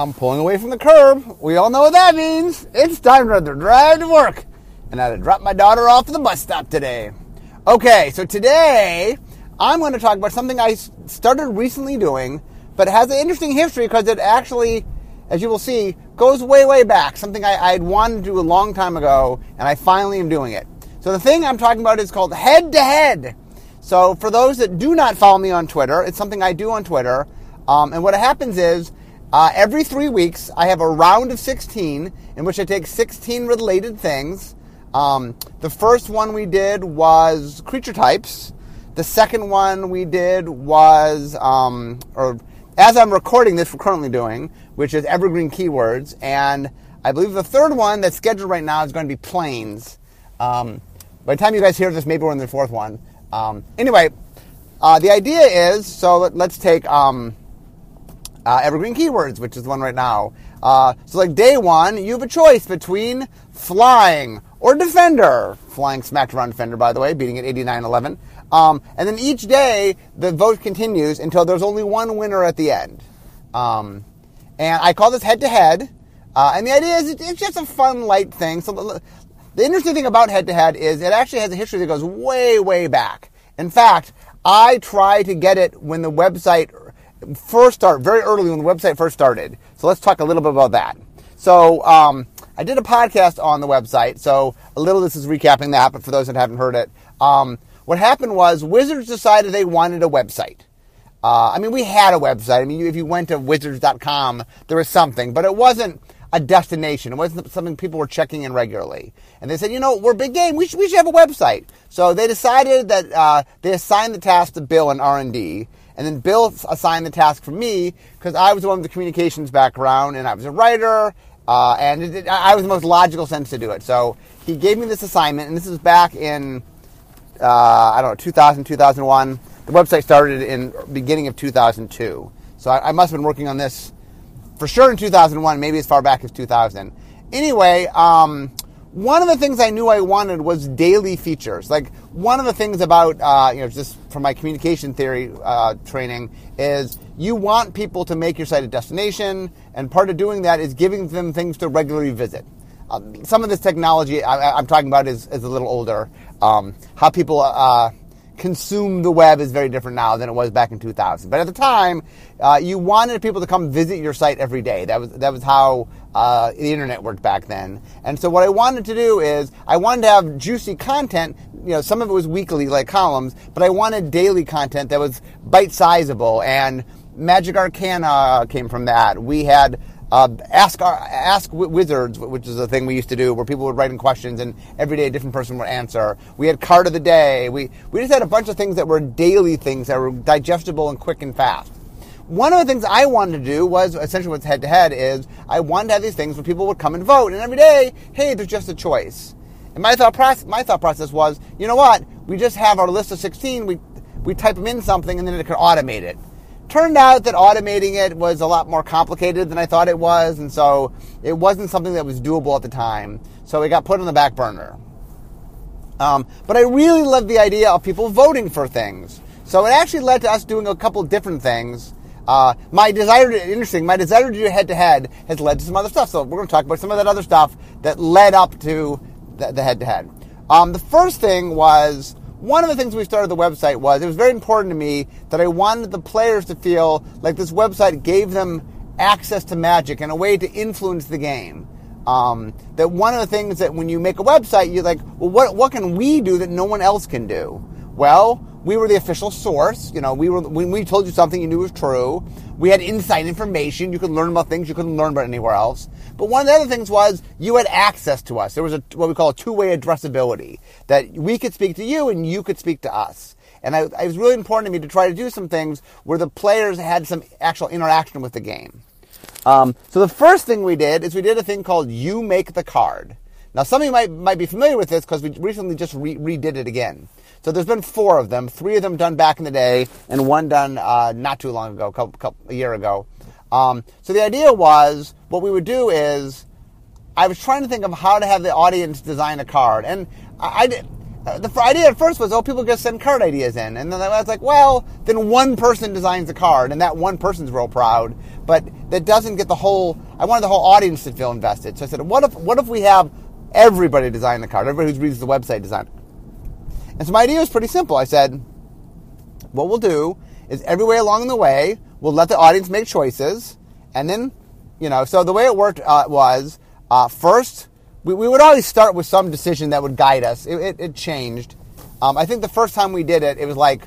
I'm pulling away from the curb. We all know what that means. It's time to drive to work. And I had to drop my daughter off at the bus stop today. Okay, so today I'm going to talk about something I started recently doing, but it has an interesting history because it actually, as you will see, goes way, way back. Something I, I had wanted to do a long time ago, and I finally am doing it. So the thing I'm talking about is called head to head. So for those that do not follow me on Twitter, it's something I do on Twitter. Um, and what happens is uh, every three weeks I have a round of 16 in which I take 16 related things. Um, the first one we did was creature types. The second one we did was, um, or as I'm recording this, we're currently doing, which is evergreen keywords. And I believe the third one that's scheduled right now is going to be planes. Um, by the time you guys hear this, maybe we're in the fourth one. Um, anyway, uh, the idea is so let, us take um, uh, evergreen keywords, which is one right now. Uh, so, like day one, you have a choice between flying or defender. Flying smacked around defender, by the way, beating it 89 11. Um, and then each day, the vote continues until there's only one winner at the end. Um, and I call this head to head. And the idea is it's just a fun, light thing. So the interesting thing about head to head is it actually has a history that goes way, way back. In fact, I tried to get it when the website first start very early when the website first started. So let's talk a little bit about that. So um, I did a podcast on the website. So a little this is recapping that, but for those that haven't heard it, um, what happened was Wizards decided they wanted a website. Uh, I mean, we had a website. I mean, if you went to wizards.com, there was something, but it wasn't a destination. It wasn't something people were checking in regularly. And they said, you know, we're big game. We should, we should have a website. So they decided that uh, they assigned the task to Bill and R&D. And then Bill assigned the task for me because I was the one with the communications background and I was a writer. Uh, and it, it, I was the most logical sense to do it. So he gave me this assignment, and this is back in, uh, I don't know, 2000, 2001. The website started in beginning of 2002. So I, I must have been working on this for sure in 2001, maybe as far back as 2000. Anyway, um, one of the things I knew I wanted was daily features. Like one of the things about uh, you know just from my communication theory uh, training is you want people to make your site a destination, and part of doing that is giving them things to regularly visit. Uh, some of this technology I, am talking about is, is a little older. Um, how people uh, consume the web is very different now than it was back in 2000. But at the time, uh, you wanted people to come visit your site every day. That was that was how uh, the internet worked back then. And so what I wanted to do is I wanted to have juicy content. You know, some of it was weekly, like columns, but I wanted daily content that was bite sizable. And Magic Arcana came from that. We had uh, ask our, ask wizards, which is a thing we used to do, where people would write in questions and every day a different person would answer. We had card of the day. We we just had a bunch of things that were daily things that were digestible and quick and fast. One of the things I wanted to do was essentially what's head to head is I wanted to have these things where people would come and vote, and every day, hey, there's just a choice. And my thought process, my thought process was, you know what? We just have our list of 16. We we type them in something, and then it could automate it. Turned out that automating it was a lot more complicated than I thought it was, and so it wasn't something that was doable at the time. So it got put on the back burner. Um, but I really loved the idea of people voting for things. So it actually led to us doing a couple different things. Uh, my desire to, interesting, my desire to do head to head has led to some other stuff. So we're going to talk about some of that other stuff that led up to the head to head. The first thing was one of the things we started the website was it was very important to me that I wanted the players to feel like this website gave them access to magic and a way to influence the game. Um, that one of the things that when you make a website, you're like, well, what, what can we do that no one else can do? Well, we were the official source. You know, we were when we told you something you knew was true. We had inside information. You could learn about things you couldn't learn about anywhere else. But one of the other things was you had access to us. There was a what we call a two-way addressability that we could speak to you and you could speak to us. And I, it was really important to me to try to do some things where the players had some actual interaction with the game. Um, so the first thing we did is we did a thing called You Make the Card. Now, some of you might, might be familiar with this because we recently just re- redid it again. So there's been four of them, three of them done back in the day, and one done uh, not too long ago, couple, couple, a year ago. Um, so the idea was what we would do is I was trying to think of how to have the audience design a card, and I, I uh, the idea at first was, oh, people just send card ideas in, and then I was like, well, then one person designs a card, and that one person's real proud, but that doesn't get the whole. I wanted the whole audience to feel invested, so I said, what if what if we have everybody designed the card, everybody who reads the website design it? And so my idea was pretty simple. I said, what we'll do is every way along the way, we'll let the audience make choices, and then, you know, so the way it worked uh, was uh, first we, we would always start with some decision that would guide us. It, it, it changed. Um, I think the first time we did it, it was like,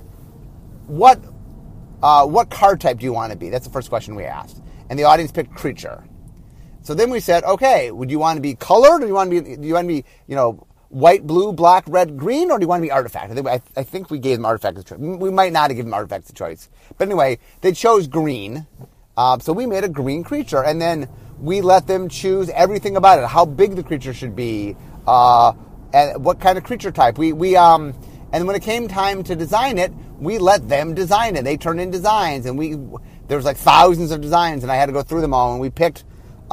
what uh, what card type do you want to be? That's the first question we asked, and the audience picked creature. So then we said, okay, would you want to be colored, or do you want to be do you want to be you know white, blue, black, red, green, or do you want to be artifact? I think, I, I think we gave them artifact as choice. We might not have given them artifact as choice, but anyway, they chose green. Uh, so we made a green creature, and then we let them choose everything about it, how big the creature should be, uh, and what kind of creature type. We, we, um, and when it came time to design it, we let them design it. They turned in designs, and we there was like thousands of designs, and I had to go through them all, and we picked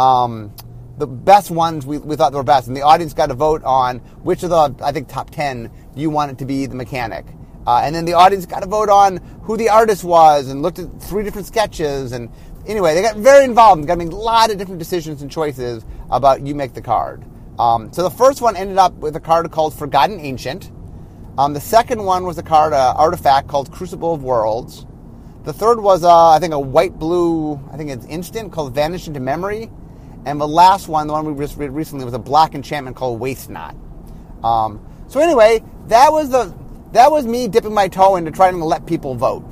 um, the best ones we, we thought were best, and the audience got to vote on which of the I think top ten you wanted to be the mechanic. Uh, and then the audience got to vote on who the artist was and looked at three different sketches and anyway, they got very involved and got to make a lot of different decisions and choices about you make the card. Um, so the first one ended up with a card called Forgotten Ancient. Um, the second one was a card, uh, artifact called Crucible of Worlds. The third was, uh, I think, a white blue, I think it's instant called Vanish into Memory. And the last one, the one we just read recently, was a black enchantment called Waste Not. Um, so anyway, that was the that was me dipping my toe into trying to let people vote.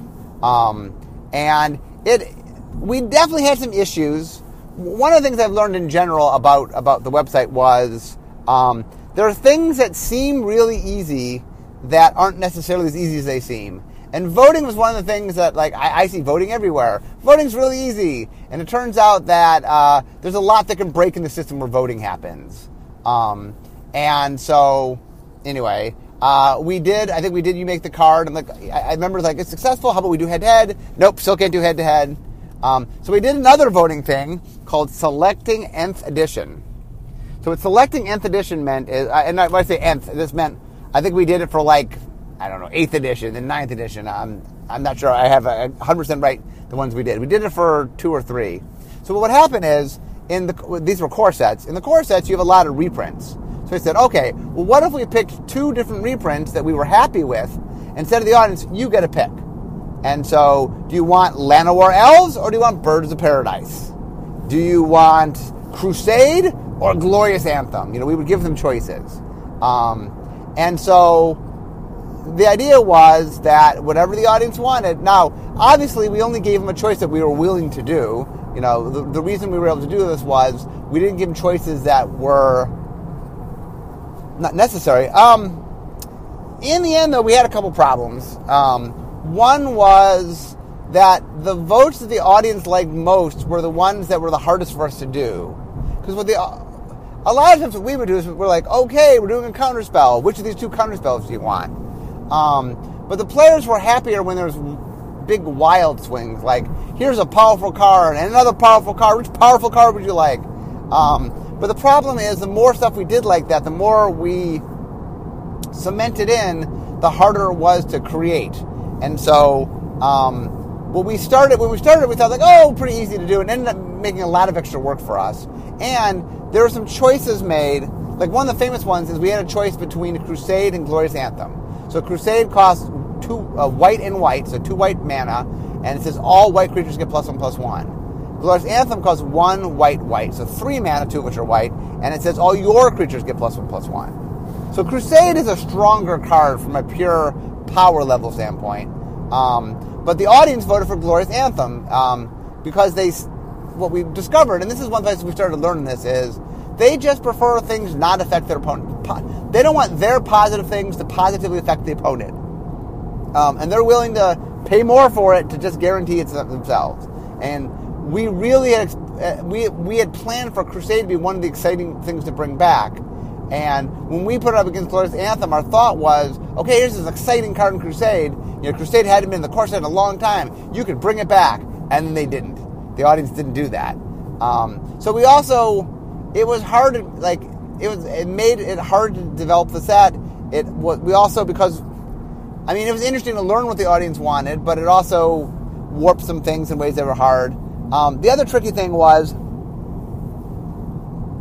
Um, and it we definitely had some issues. One of the things I've learned in general about about the website was um, there are things that seem really easy that aren't necessarily as easy as they seem. And voting was one of the things that, like, I, I see voting everywhere. Voting's really easy, and it turns out that uh, there's a lot that can break in the system where voting happens. Um, and so, anyway, uh, we did. I think we did. You make the card, and like I, I remember, like it's successful. How about we do head to head? Nope, still can't do head to head. Um, so we did another voting thing called selecting nth edition. So what selecting nth edition meant is, uh, and when I say nth, this meant I think we did it for like I don't know eighth edition and ninth edition. I'm I'm not sure. I have a hundred percent right the ones we did. We did it for two or three. So what happened is in the these were core sets. In the core sets, you have a lot of reprints. So I said, okay, well, what if we picked two different reprints that we were happy with? Instead of the audience, you get a pick. And so, do you want Llanowar Elves or do you want Birds of Paradise? Do you want Crusade or Glorious Anthem? You know, we would give them choices. Um, and so, the idea was that whatever the audience wanted. Now, obviously, we only gave them a choice that we were willing to do. You know, the, the reason we were able to do this was we didn't give them choices that were not necessary. Um, in the end, though, we had a couple problems. Um, one was that the votes that the audience liked most were the ones that were the hardest for us to do. Because what the a lot of times what we would do is we're like, okay, we're doing a counter spell. Which of these two counter spells do you want? Um, but the players were happier when there was big wild swings. Like, here's a powerful card and another powerful card. Which powerful card would you like? Um, but the problem is, the more stuff we did like that, the more we cemented in, the harder it was to create. And so, um, when we started, when we started, we thought like, oh, pretty easy to do, and ended up making a lot of extra work for us. And there were some choices made. Like one of the famous ones is we had a choice between Crusade and Glorious Anthem. So Crusade costs two uh, white and white, so two white mana, and it says all white creatures get plus one plus one. Glorious Anthem costs one white white, so three mana, two of which are white, and it says all your creatures get plus one plus one. So Crusade is a stronger card from a pure power level standpoint. Um, but the audience voted for Glorious Anthem um, because they, what we discovered, and this is one place we started learning this, is they just prefer things not affect their opponent. They don't want their positive things to positively affect the opponent. Um, and they're willing to pay more for it to just guarantee it themselves. And we really had, uh, we, we had planned for Crusade to be one of the exciting things to bring back. And when we put it up against Glorious Anthem, our thought was, okay, here's this exciting card in Crusade. You know, Crusade hadn't been in the core set in a long time. You could bring it back. And they didn't. The audience didn't do that. Um, so we also, it was hard to, like, it was, it made it hard to develop the set. it we also because I mean it was interesting to learn what the audience wanted, but it also warped some things in ways that were hard. Um, the other tricky thing was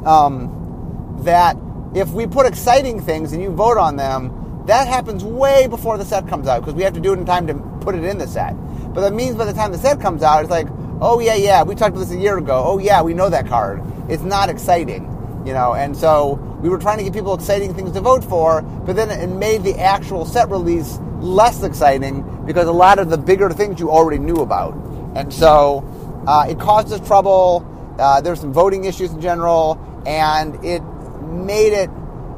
um, that if we put exciting things and you vote on them, that happens way before the set comes out because we have to do it in time to put it in the set. But that means by the time the set comes out, it's like, oh yeah, yeah, we talked about this a year ago. Oh yeah, we know that card. It's not exciting, you know. And so we were trying to give people exciting things to vote for, but then it made the actual set release less exciting because a lot of the bigger things you already knew about. And so uh, it caused us trouble. Uh, there some voting issues in general, and it made it.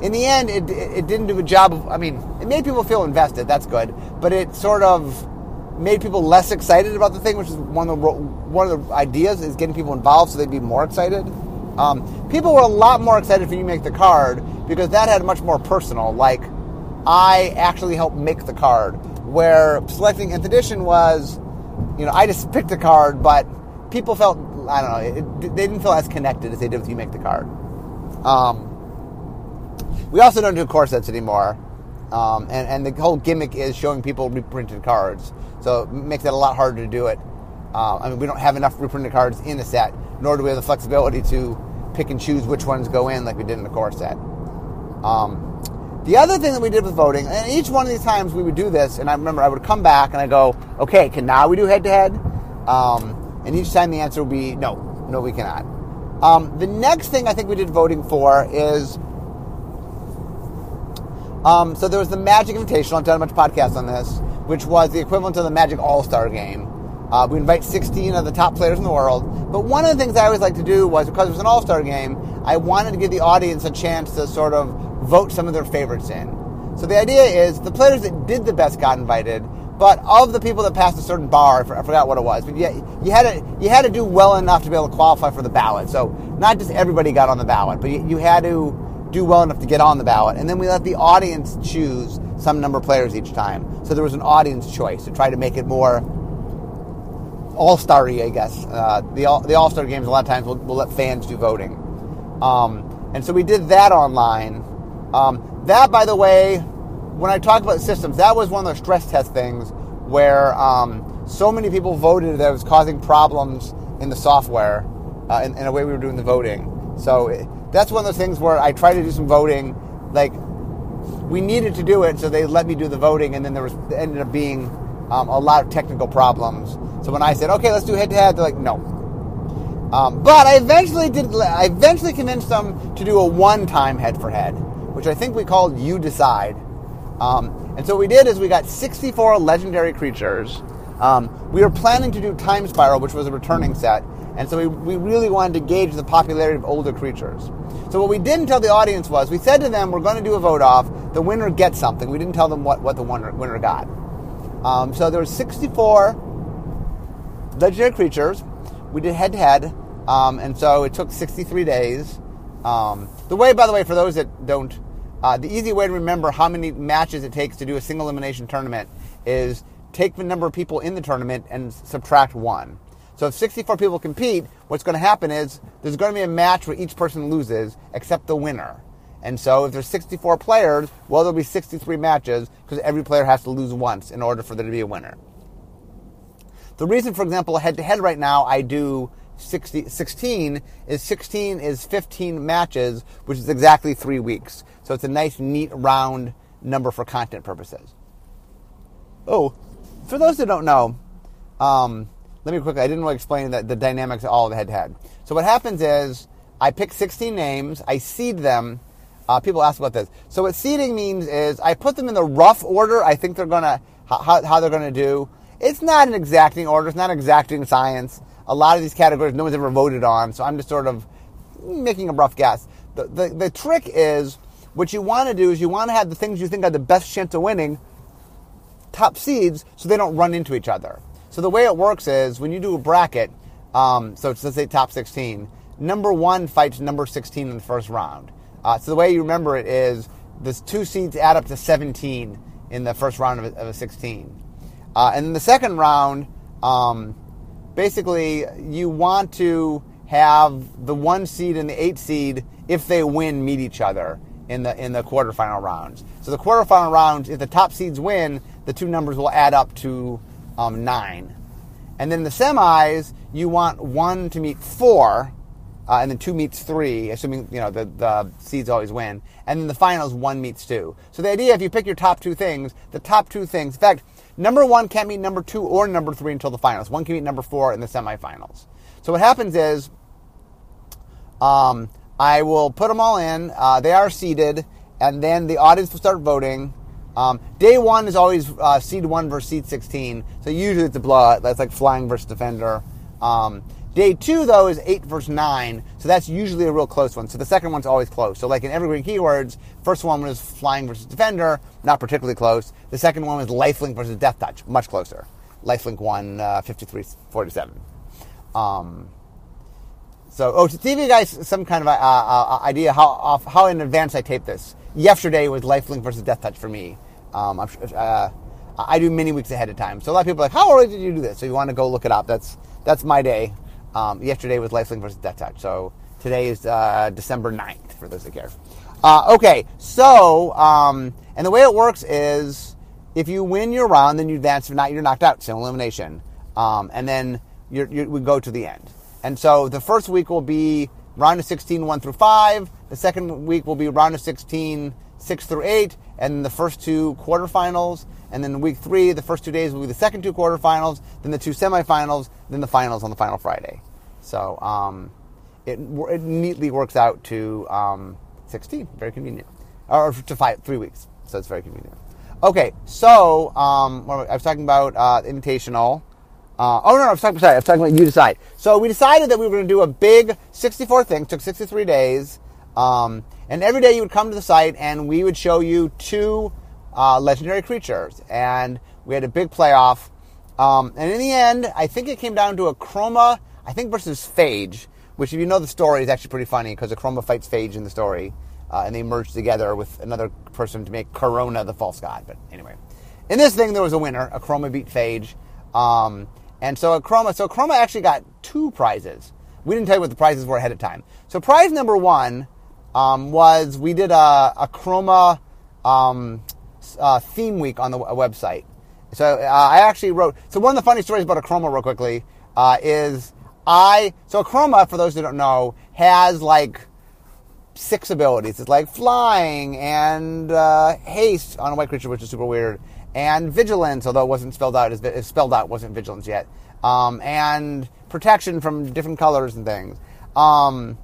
In the end, it, it didn't do a job of. I mean, it made people feel invested. That's good, but it sort of made people less excited about the thing, which is one of the one of the ideas is getting people involved so they'd be more excited. Um, people were a lot more excited for you make the card because that had much more personal. Like, I actually helped make the card. Where selecting nth edition was, you know, I just picked a card, but people felt I don't know, it, they didn't feel as connected as they did with you make the card. Um, we also don't do core sets anymore. Um, and, and the whole gimmick is showing people reprinted cards. So it makes it a lot harder to do it. Uh, I mean, we don't have enough reprinted cards in the set, nor do we have the flexibility to pick and choose which ones go in like we did in the core set. Um, the other thing that we did with voting, and each one of these times we would do this, and I remember I would come back and I go, okay, can now we do head to head? And each time the answer would be no, no, we cannot. Um, the next thing I think we did voting for is um, so there was the Magic Invitational. I've done a bunch of podcasts on this, which was the equivalent of the Magic All Star Game. Uh, we invite 16 of the top players in the world. But one of the things I always like to do was because it was an All Star game, I wanted to give the audience a chance to sort of vote some of their favorites in. So the idea is the players that did the best got invited, but of the people that passed a certain bar, I forgot what it was, but yeah, you had to you had to do well enough to be able to qualify for the ballot. So not just everybody got on the ballot, but you, you had to do well enough to get on the ballot. And then we let the audience choose some number of players each time. So there was an audience choice to try to make it more all starry, I guess. Uh, the all, the All Star games a lot of times will will let fans do voting, um, and so we did that online. Um, that, by the way, when I talk about systems, that was one of the stress test things where um, so many people voted that it was causing problems in the software uh, in, in the way we were doing the voting. So it, that's one of those things where I tried to do some voting. Like we needed to do it, so they let me do the voting, and then there was ended up being um, a lot of technical problems. So when I said, "Okay, let's do head to head," they're like, "No." Um, but I eventually did. I eventually convinced them to do a one-time head for head, which I think we called "You Decide." Um, and so what we did is we got 64 legendary creatures. Um, we were planning to do Time Spiral, which was a returning set, and so we, we really wanted to gauge the popularity of older creatures. So what we didn't tell the audience was we said to them, we're going to do a vote off. The winner gets something. We didn't tell them what, what the winner, winner got. Um, so there were 64 legendary creatures. We did head to head, and so it took 63 days. Um, the way, by the way, for those that don't uh, the easy way to remember how many matches it takes to do a single elimination tournament is take the number of people in the tournament and subtract one. So if 64 people compete, what's going to happen is there's going to be a match where each person loses except the winner. And so if there's 64 players, well, there'll be 63 matches because every player has to lose once in order for there to be a winner. The reason, for example, head to head right now, I do 60, 16 is 16 is 15 matches, which is exactly three weeks. So it's a nice, neat, round number for content purposes. Oh, for those that don't know, um, let me quickly, I didn't really explain the, the dynamics of all of the head to head. So what happens is I pick 16 names, I seed them. Uh, people ask about this. So what seeding means is I put them in the rough order I think they're going to, how, how they're going to do. It's not an exacting order, it's not exacting science a lot of these categories no one's ever voted on, so I'm just sort of making a rough guess. The, the, the trick is what you want to do is you want to have the things you think are the best chance of winning top seeds so they don't run into each other. So the way it works is when you do a bracket, um, so let's say top 16, number one fights number 16 in the first round. Uh, so the way you remember it is the two seeds add up to 17 in the first round of a, of a 16. Uh, and in the second round, um, basically you want to have the one seed and the eight seed, if they win, meet each other in the in the quarterfinal rounds. So the quarterfinal rounds, if the top seeds win, the two numbers will add up to um, nine. And then in the semis, you want one to meet four, uh, and then two meets three, assuming you know the, the seeds always win. And then the finals, one meets two. So the idea, if you pick your top two things, the top two things, in fact, number one can't meet number two or number three until the finals. One can meet number four in the semifinals. So what happens is, um, I will put them all in. Uh, they are seeded, and then the audience will start voting. Um, day one is always uh, seed one versus seed 16. So usually it's a blowout. That's like flying versus defender. Um, day two, though, is eight versus nine. So that's usually a real close one. So the second one's always close. So like in Evergreen Keywords, first one was flying versus defender, not particularly close. The second one was lifelink versus deathtouch, much closer. Lifelink won uh, 53 47. Um, so, oh, to give you guys some kind of uh, uh, idea how how in advance I tape this. Yesterday was Lifelink versus Deathtouch for me. Um, uh, I do many weeks ahead of time. So a lot of people are like, how early did you do this? So you want to go look it up. That's that's my day. Um, yesterday was Lifelink versus Deathtouch. So today is uh, December 9th for those that care. Uh, okay, so um, and the way it works is if you win your round, then you advance. If not, you're knocked out. Single elimination. Um, and then you're, we go to the end. And so the first week will be round of 16, 1 through 5. The second week will be round of 16, 6 through 8. And the first two quarterfinals. And then week three, the first two days will be the second two quarterfinals, then the two semifinals, then the finals on the final Friday. So um, it, it neatly works out to um, 16. Very convenient. Or to five, three weeks. So it's very convenient. Okay, so um, I was talking about uh, invitational. Uh, oh no, no, I was talking, sorry, I was talking about you decide. So we decided that we were going to do a big 64 thing. Took 63 days, um, and every day you would come to the site, and we would show you two uh, legendary creatures, and we had a big playoff. Um, and in the end, I think it came down to Akroma, I think versus Phage, which if you know the story is actually pretty funny because Akroma fights Phage in the story, uh, and they merge together with another person to make Karona the false god. But anyway, in this thing there was a winner. Akroma beat Phage. Um, and so Akroma, so Akroma actually got two prizes. We didn't tell you what the prizes were ahead of time. So prize number one um, was we did a, Akroma um, uh, theme week on the website. So uh, I actually wrote. So one of the funny stories about Akroma, real quickly, uh, is I. So Akroma, for those who don't know, has like six abilities. It's like flying and uh, haste on a white creature, which is super weird and vigilance, although it wasn't spelled out as spelled out wasn't vigilance yet, um, and protection from different colors and things. Um,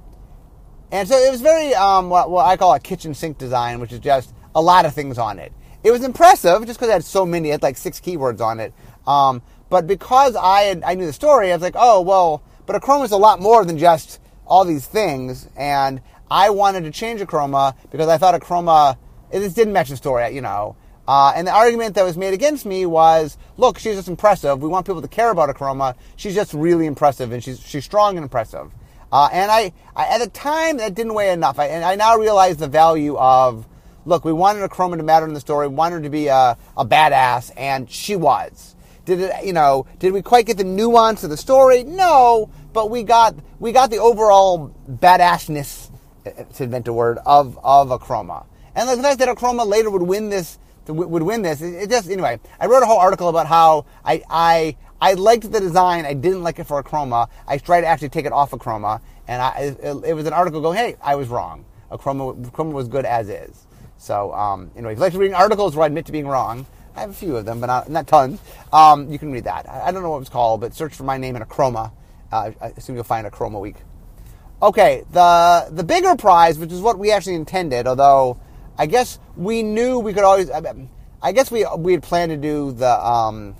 and so it was very um, what, what, I call a kitchen sink design, which is just a lot of things on it. It was impressive just because it had so many, it had like six keywords on it. Um, but because I had, I knew the story, I was like, oh well, but Akroma is a lot more than just all these things, and I wanted to change Akroma because I thought Akroma it just didn't match the story, you know. Uh, and the argument that was made against me was, look, she's just impressive. We want people to care about Akroma. She's just really impressive, and she's she's strong and impressive. Uh, and I, I, at the time, that didn't weigh enough. I, and I now realize the value of, look, we wanted Akroma to matter in the story. We wanted her to be a, a badass, and she was. Did it, you know, did we quite get the nuance of the story? No, but we got we got the overall badassness, eh, eh, to invent a word, of of Akroma. And the fact that Akroma later would win this would win this. It, just anyway. I wrote a whole article about how I I I liked the design. I didn't like it for Akroma. I tried to actually take it off Akroma, and I, it, it, was an article going, "Hey, I was wrong. Akroma chroma was good as is." So um, anyway, if you like reading articles where I admit to being wrong, I have a few of them, but not, not tons. Um, you can read that. I, I, don't know what it's called, but search for my name in Akroma. Uh, I assume you'll find Akroma week. Okay, the the bigger prize, which is what we actually intended, although I guess we knew we could always. I guess we we had planned to do the um,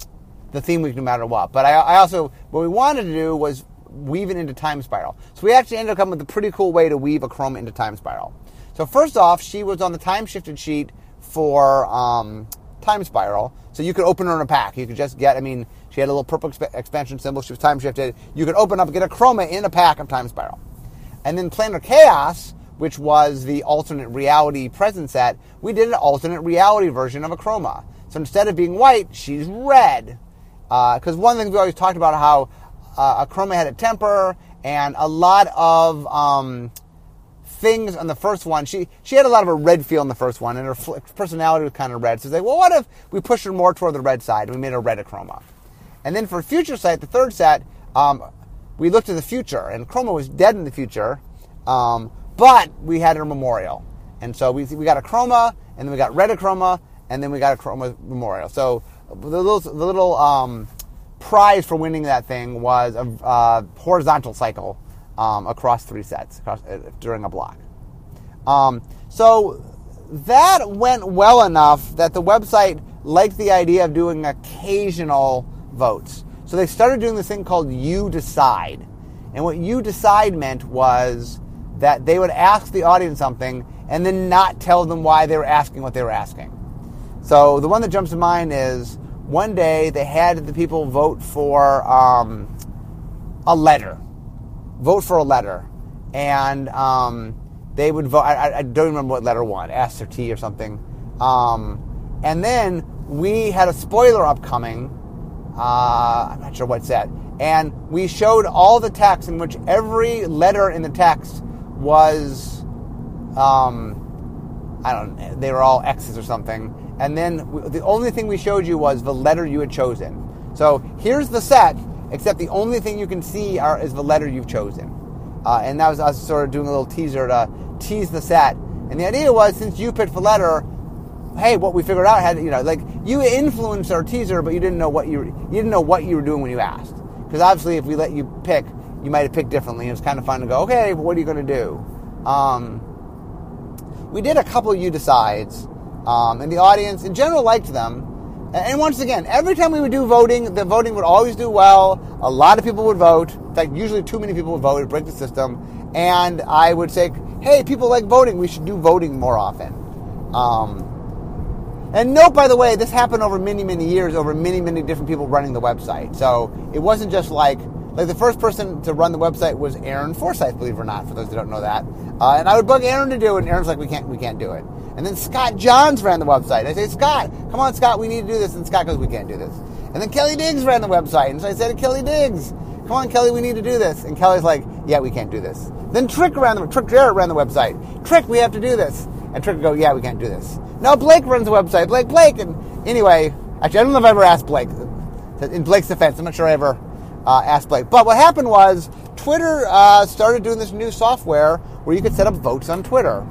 the theme week no matter what. But I, I, also what we wanted to do was weave it into Time Spiral. So we actually ended up coming with a pretty cool way to weave Akroma into Time Spiral. So first off, she was on the time shifted sheet for um, Time Spiral. So you could open her in a pack. You could just get. I mean, she had a little purple exp- expansion symbol. She was time shifted. You could open up get Akroma in a pack of Time Spiral. And then Planar Chaos which was the alternate reality present set, we did an alternate reality version of Akroma. So instead of being white, she's red. Because uh, one things we always talked about how uh, Akroma had a temper, and a lot of um, things on the first one. She she had a lot of a red feel in the first one, and her fl- personality was kind of red. So it's like, well, what if we push her more toward the red side and we made her red Akroma? And then for future sight, the third set, um, we looked to the future, and Akroma was dead in the future, um, but we had her memorial, and so we we got Akroma, and then we got red Akroma, and then we got Akroma memorial. So the little the little um, prize for winning that thing was a uh, horizontal cycle um, across three sets across, uh, during a block. Um, so that went well enough that the website liked the idea of doing occasional votes. So they started doing this thing called You Decide. And what You Decide meant was that they would ask the audience something and then not tell them why they were asking what they were asking. So the one that jumps to mind is one day they had the people vote for um, a letter vote for a letter, and um, they would vote. I, I, don't remember what letter one, S or T or something. Um, and then we had a spoiler upcoming. Uh, I'm not sure what's that. And we showed all the text in which every letter in the text was, um, I don't they were all X's or something. And then we, the only thing we showed you was the letter you had chosen. So here's the set except the only thing you can see are, is the letter you've chosen. Uh, and that was us sort of doing a little teaser to tease the set. And the idea was, since you picked the letter, hey, what we figured out had you know, like you influenced our teaser, but you didn't know what you you didn't know what you were doing when you asked. Because obviously, if we let you pick, you might have picked differently. It was kind of fun to go, okay, what are you going to do? Um, we did a couple of you decides, um, and the audience in general liked them. And once again, every time we would do voting, the voting would always do well. A lot of people would vote. In fact, usually too many people would vote. Would break the system. And I would say, hey, people like voting. We should do voting more often. Um, and note, by the way, this happened over many, many years, over many, many different people running the website. So it wasn't just like, like the first person to run the website was Aaron Forsythe, believe it or not, for those that don't know that. Uh, and I would bug Aaron to do it, and Aaron's like, we can't, we can't do it. And then Scott Johns ran the website. I say, Scott, come on, Scott, we need to do this. And Scott goes, we can't do this. And then Kelly Digges ran the website. And so I said to Kelly Digges, come on, Kelly, we need to do this. And Kelly's like, yeah, we can't do this. Then Trick ran the Trick Jarrett ran the website. Trick, we have to do this. And Trick would go, yeah, we can't do this. No, Blake runs the website. Blake, Blake. And anyway, actually, I don't know if I ever asked Blake. In Blake's defense, I'm not sure I ever uh, asked Blake. But what happened was Twitter uh, started doing this new software where you could set up votes on Twitter.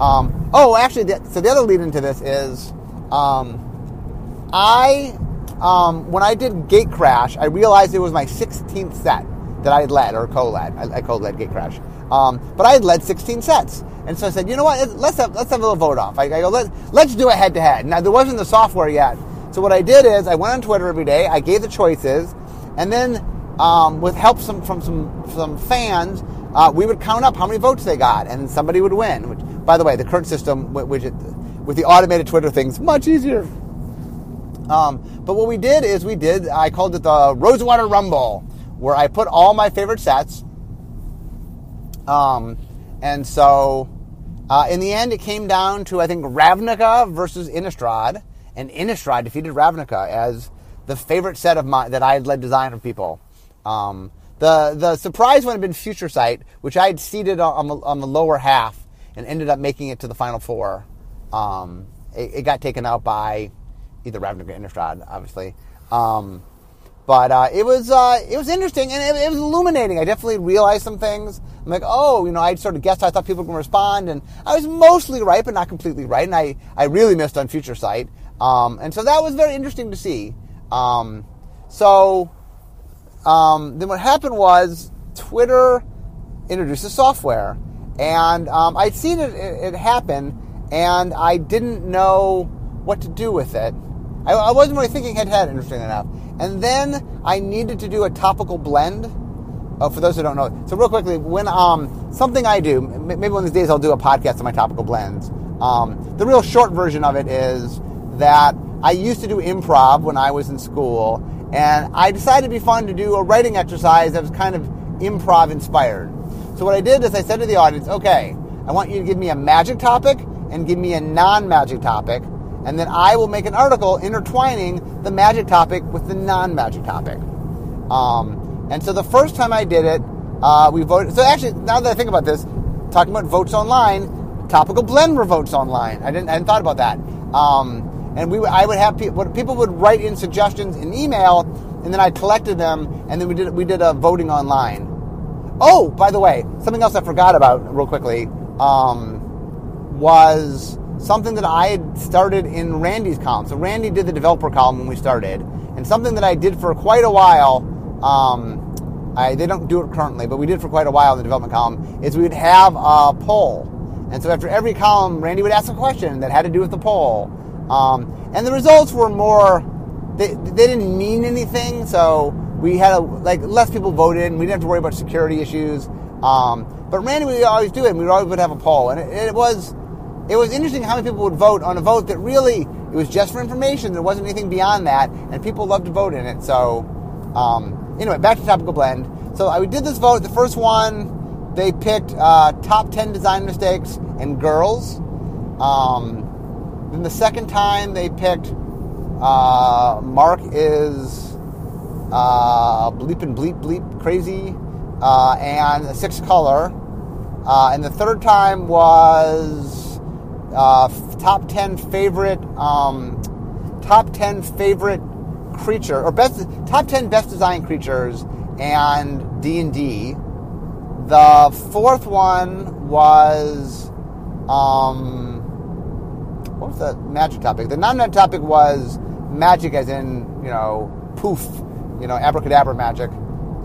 Um, oh, actually, the, so the other lead into this is um, I, um, when I did Gatecrash, I realized it was my 16th set that I had led or co-led. I, I co-led Gatecrash, um, but I had led 16 sets, and so I said, you know what? Let's have let's have a little vote off. I, I go, let let's do a head to head. Now there wasn't the software yet, so what I did is I went on Twitter every day. I gave the choices, and then um, with help some, from some some fans, uh, we would count up how many votes they got, and somebody would win. Which, by the way, the current system, which it, with the automated Twitter things, much easier. Um, but what we did is we did, I called it the Rosewater Rumble, where I put all my favorite sets. Um, and so uh, in the end, it came down to, I think, Ravnica versus Innistrad. And Innistrad defeated Ravnica as the favorite set of mine that I had led design of people. Um, the the surprise one had been Future Sight, which I had seeded on, the, on the lower half and ended up making it to the final four. Um, it, it, got taken out by either Ravnica or Innistrad, obviously. Um, but uh, it was uh, it was interesting and it, it, was illuminating. I definitely realized some things. I'm like, oh, you know, I sort of guessed I thought people were going to respond, and I was mostly right, but not completely right. And I, I really missed on Future Sight, um, and so that was very interesting to see. Um, so um, then what happened was Twitter introduced a software and um, I'd seen it, it, it, happen, and I didn't know what to do with it. I, I wasn't really thinking head to head, interesting enough. And then I needed to do a topical blend. Oh, for those who don't know, so real quickly, when um, something I do, maybe one of these days I'll do a podcast on my topical blends. Um, the real short version of it is that I used to do improv when I was in school, and I decided it'd be fun to do a writing exercise that was kind of improv inspired. So what I did is I said to the audience, okay, I want you to give me a magic topic and give me a non-magic topic, and then I will make an article intertwining the magic topic with the non-magic topic. Um, and so the first time I did it, uh, we voted. So actually, now that I think about this, talking about votes online, topical blend were votes online. I didn't, I hadn't thought about that. Um, and we, I would have people, people would write in suggestions in email, and then I collected them, and then we did we did a voting online. Oh, by the way, something else I forgot about real quickly um, was something that I had started in Randy's column. So Randy did the developer column when we started, and something that I did for quite a while. Um, I, they don't do it currently, but we did for quite a while in the development column. Is we would have a poll, and so after every column, Randy would ask a question that had to do with the poll, um, and the results were more. They, they didn't mean anything, so we had a, like less people voted, and we didn't have to worry about security issues. Um, but randomly, we always do it, and we always would have a poll, and it, it was it was interesting how many people would vote on a vote that really it was just for information. There wasn't anything beyond that, and people loved to vote in it. So, um, anyway, back to topical blend. So I did this vote. The first one, they picked uh, top ten design mistakes and girls. Um, then the second time, they picked uh, Mark is uh, bleep and bleep bleep crazy, uh, and six color. Uh, and the third time was uh, top 10 favorite um, top 10 favorite creature or best top 10 best design creatures and D&D. The fourth one was um, what was the magic topic? The non-magic topic was magic as in, you know, poof, you know, abracadabra magic.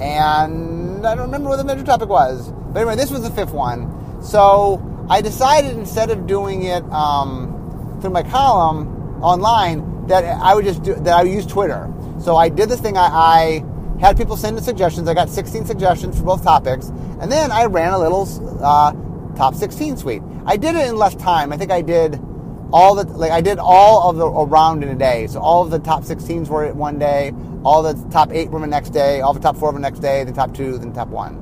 And I don't remember what the major topic was. But anyway, this was the fifth one. So I decided instead of doing it um, through my column online that I would just do that I would use Twitter. So I did this thing. I, I had people send in suggestions. I got 16 suggestions for both topics, and then I ran a little uh, top 16 suite. I did it in less time. I think I did all the like I did all of the around in a day. So all of the top 16s were it one day, all the top eight women next day, all the top four women next day, the top two, then top one,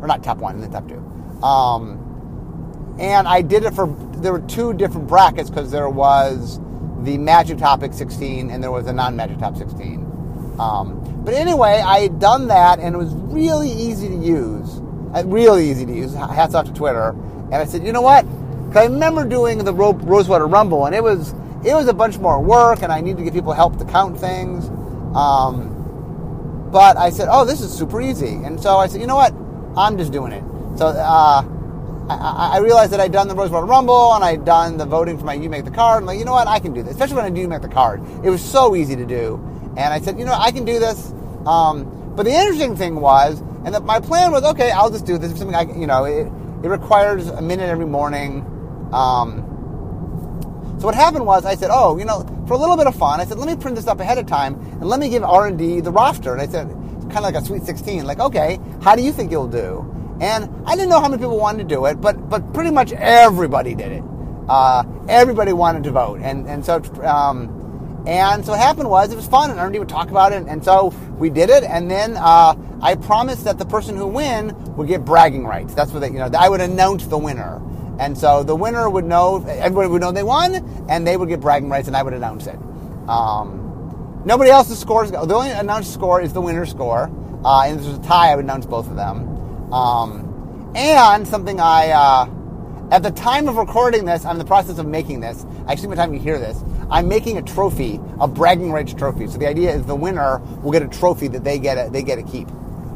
or not top one, then top two. Um, and I did it for there were two different brackets because there was the Magic Topic 16 and there was a non-Magic Top 16. Um, but anyway, I had done that and it was really easy to use, uh, really easy to use. Hats off to Twitter. And I said, you know what? Because I remember doing the Rosewater Rumble and it was it was a bunch more work and I needed to give people help to count things. Um, but I said, oh, this is super easy. And so I said, you know what? I'm just doing it. So uh, I, I, realized that I'd done the Rosewater Rumble and I'd done the voting for my You Make the Card. I'm like, you know what? I can do this. Especially when I do You make the card. It was so easy to do. And I said, you know, I can do this. Um, but the interesting thing was, and my plan was, okay, I'll just do this. It's something I, you know, it, it requires a minute every morning. Um, so what happened was, I said, oh, you know, for a little bit of fun, I said, let me print this up ahead of time and let me give R&D the roster. And I said, kind of like a Sweet 16. Like, okay, how do you think you'll do? And I didn't know how many people wanted to do it, but but pretty much everybody did it. Uh, everybody wanted to vote, and and so um, and so what happened was it was fun, and everybody would talk about it, and so we did it, and then uh, I promised that the person who win would get bragging rights. That's what they, you know I would announce the winner, and so the winner would know everybody would know they won, and they would get bragging rights, and I would announce it. Um, nobody else's scores. Go the only announced score is the winner's score, uh, and if there's a tie, I would announce both of them. Um, and something I, uh, at the time of recording this, I'm in the process of making this. Actually, by the time you hear this, I'm making a trophy, a bragging rights trophy. So the idea is the winner will get a trophy that they get a, they get to keep.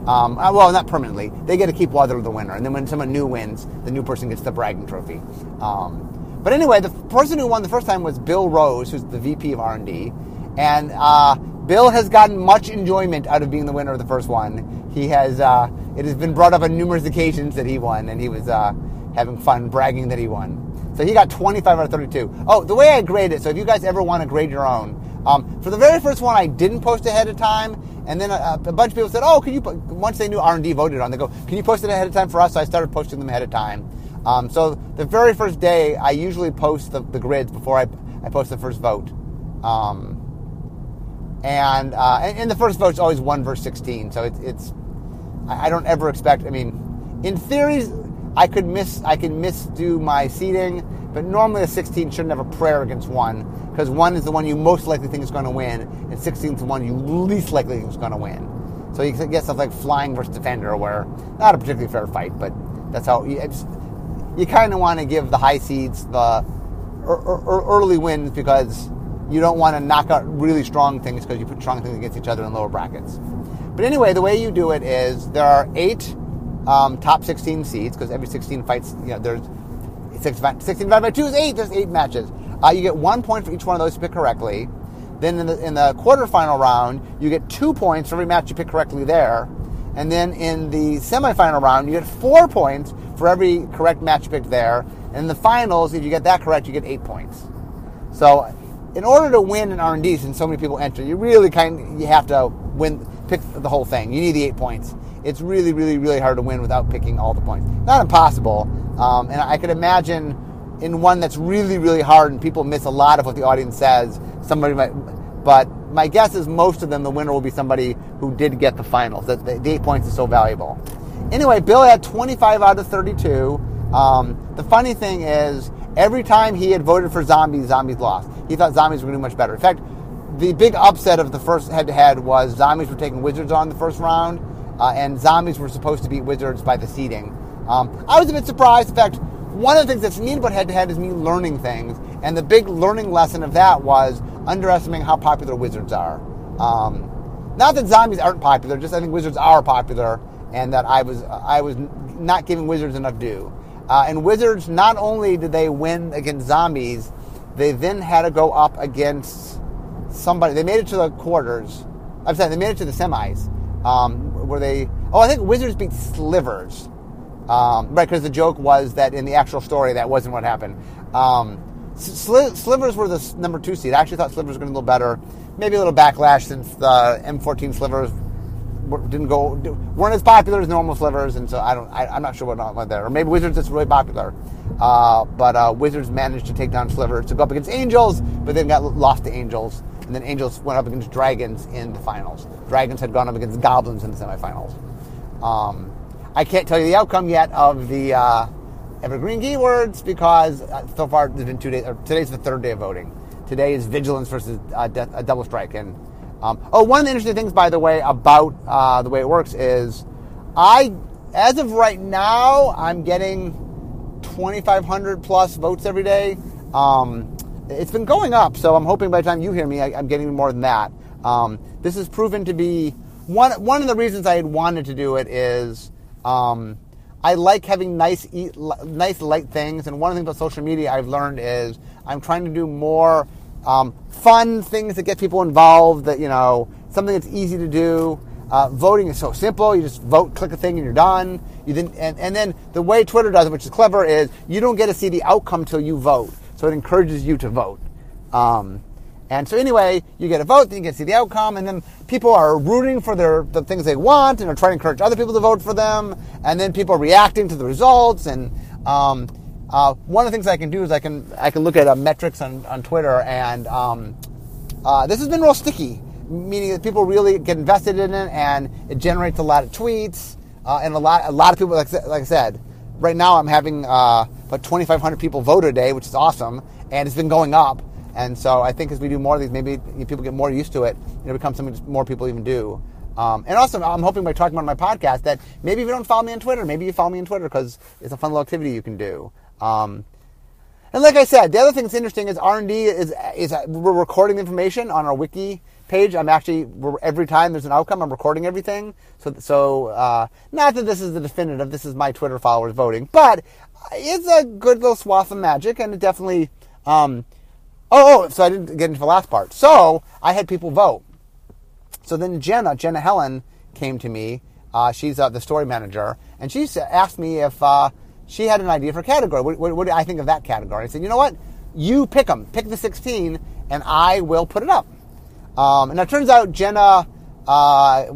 Um, uh, well, not permanently. They get to keep they're the winner, and then when someone new wins, the new person gets the bragging trophy. Um, but anyway, the person who won the first time was Bill Rose, who's the VP of R&D, and uh, Bill has gotten much enjoyment out of being the winner of the first one. He has uh, it has been brought up on numerous occasions that he won, and he was uh, having fun bragging that he won. So he got 25 out of 32. Oh, the way I grade it, so if you guys ever want to grade your own, um, for the very first one, I didn't post ahead of time, and then a, a bunch of people said, "Oh, can you?" Once they knew R and D voted on, they go, "Can you post it ahead of time for us?" So I started posting them ahead of time. Um, so the very first day, I usually post the, the grids before I, I post the first vote. Um, and, uh, and, and the first vote's always one verse 16, so it, it's I don't ever expect. I mean, in theory, I could miss. I can misdo my seating, but normally a 16 shouldn't have a prayer against one because one is the one you most likely think is going to win, and 16 is the one you least likely think is going to win. So you get stuff like flying versus defender, where not a particularly fair fight, but that's how it's. you kind of want to give the high seeds the early wins because you don't want to knock out really strong things because you put strong things against each other in lower brackets. But anyway, the way you do it is there are eight um, top 16 seeds because every 16 fights, you know, there's 16 divided by 2 is 8, there's 8 matches. Uh, you get one point for each one of those you pick correctly. Then in the, in the quarterfinal round, you get two points for every match you pick correctly there. And then in the semifinal round, you get four points for every correct match picked there. And in the finals, if you get that correct, you get eight points. So, in order to win in R&D, since so many people enter, you really kind of, you have to win, pick the whole thing. You need the eight points. It's really, really, really hard to win without picking all the points. Not impossible. Um, and I could imagine in one that's really, really hard and people miss a lot of what the audience says, somebody might. But my guess is most of them, the winner will be somebody who did get the finals. That the, the eight points is so valuable. Anyway, Bill had 25 out of 32. Um, the funny thing is, every time he had voted for zombies, zombies lost. He thought zombies were going to do much better. In fact, the big upset of the first head-to-head was zombies were taking wizards on the first round, uh, and zombies were supposed to beat wizards by the seeding. Um, I was a bit surprised. In fact, one of the things that's neat about head-to-head is me learning things, and the big learning lesson of that was underestimating how popular wizards are. Um, not that zombies aren't popular, just I think wizards are popular, and that I was I was not giving wizards enough due. Uh, and wizards, not only did they win against zombies, they then had to go up against somebody. They made it to the quarters. I'm sorry, they made it to the semis. Um, where they? Oh, I think wizards beat slivers. Um, right, because the joke was that in the actual story that wasn't what happened. Um, Sli- slivers were the number two seed. I actually thought slivers were going to do better. Maybe a little backlash since the M14 slivers didn't go weren't as popular as normal slivers, and so I don't. I, am not sure what went there. Or maybe wizards is really popular, uh, but uh, wizards managed to take down slivers to go up against angels, but then got lost to angels, and then angels went up against dragons in the finals. Dragons had gone up against goblins in the semifinals. Um, I can't tell you the outcome yet of the. Uh, evergreen keywords because uh, so far there's been two days. today's the third day of voting. Today is vigilance versus uh, de- a double strike. And um, oh, one of the interesting things, by the way, about uh, the way it works is, I as of right now, I'm getting 2,500 plus votes every day. Um, it's been going up, so I'm hoping by the time you hear me, I, am getting more than that. Um, this has proven to be one one of the reasons I had wanted to do it is. Um, I like having nice, eat, nice light things. And one of the things about social media I've learned is I'm trying to do more um, fun things that get people involved. That you know, something that's easy to do. Uh, voting is so simple. You just vote, click a thing, and you're done. You then, and, and then the way Twitter does it, which is clever, is you don't get to see the outcome till you vote. So it encourages you to vote. Um, and so anyway, you get a vote, then you get to see the outcome, and then people are rooting for their the things they want and are trying to encourage other people to vote for them, and then people are reacting to the results. And um, uh, one of the things I can do is I can I can look at uh, metrics on, on Twitter, and um, uh, this has been real sticky, meaning that people really get invested in it, and it generates a lot of tweets, uh, and a lot a lot of people like like I said. Right now, I'm having uh, about 2,500 people vote a day, which is awesome, and it's been going up. And so I think as we do more of these, maybe people get more used to it, and it becomes something more people even do. Um, and also, I'm hoping by talking about my podcast that maybe if you don't follow me on Twitter, maybe you follow me on Twitter because it's a fun little activity you can do. Um, and like I said, the other thing that's interesting is R&D is, is we're recording information on our wiki page. I'm actually every time there's an outcome, I'm recording everything. So, so uh, not that this is the definitive. This is my Twitter followers voting, but it's a good little swath of magic, and it definitely um, Oh, oh, so I didn't get into the last part. So I had people vote. So then Jenna, Jenna Helland, came to me. Uh, she's uh, the story manager, and she asked me if uh, she had an idea for a category. What, what, what, do I think of that category? I said, you know what? You pick them. Pick the 16, and I will put it up. Um, and it turns out Jenna uh,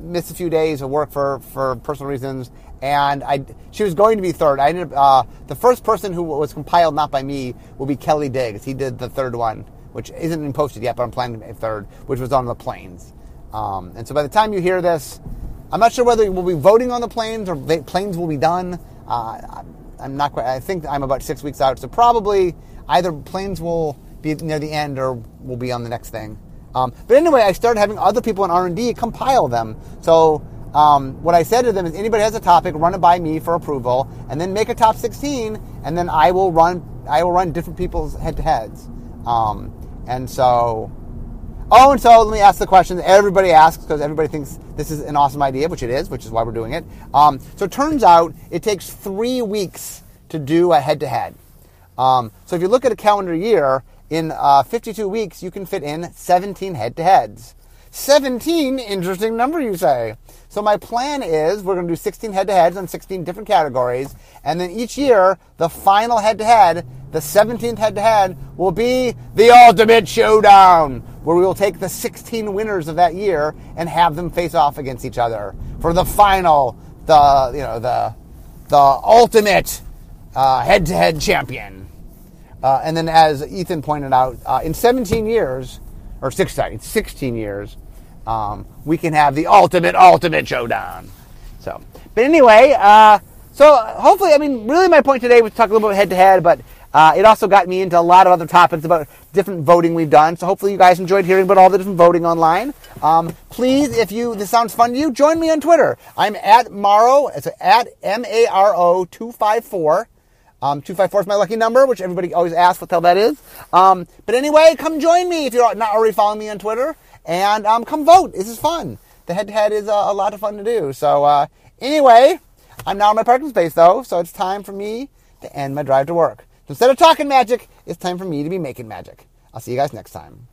missed a few days of work for, for personal reasons, and I she was going to be third. I ended up uh, the first person who was compiled not by me will be Kelly Digges. He did the third one, which isn't posted yet, but I'm planning a third, which was on the planes. Um, and so by the time you hear this, I'm not sure whether we'll be voting on the planes or planes will be done. Uh, I'm not quite. I think I'm about six weeks out, so probably either planes will be near the end or we'll be on the next thing. Um, but anyway, I started having other people in R&D compile them. So um, what I said to them is anybody has a topic, run it by me for approval, and then make a top 16, and then I will run I will run different people's head to heads. Um, and so, oh, and so let me ask the question that everybody asks because everybody thinks this is an awesome idea, which it is, which is why we're doing it. Um, so it turns out it takes three weeks to do a head to head. So if you look at a calendar year, in uh, 52 weeks, you can fit in 17 head to heads. 17, interesting number, you say. So my plan is we're going to do 16 head-to-heads on 16 different categories, and then each year the final head-to-head, the 17th head-to-head, will be the ultimate showdown, where we will take the 16 winners of that year and have them face off against each other for the final, the you know the the ultimate uh, head-to-head champion. Uh, and then, as Ethan pointed out, uh, in 17 years, or 16, 16 years, um, we can have the ultimate, ultimate showdown. So, but anyway, uh, so hopefully, I mean, really, my point today was to talk a little bit head to head, but uh, it also got me into a lot of other topics about different voting we've done. So hopefully, you guys enjoyed hearing about all the different voting online. Um, please, if you this sounds fun to you, join me on Twitter. I'm at Maro. It's at M A R O two five four. Um, 254 is my lucky number, which everybody always asks what the hell that is. Um, but anyway, come join me if you're not already following me on Twitter and um, come vote. This is fun. The head to head is uh, a lot of fun to do. So, uh, anyway, I'm now in my parking space though, so it's time for me to end my drive to work. So instead of talking magic, it's time for me to be making magic. I'll see you guys next time.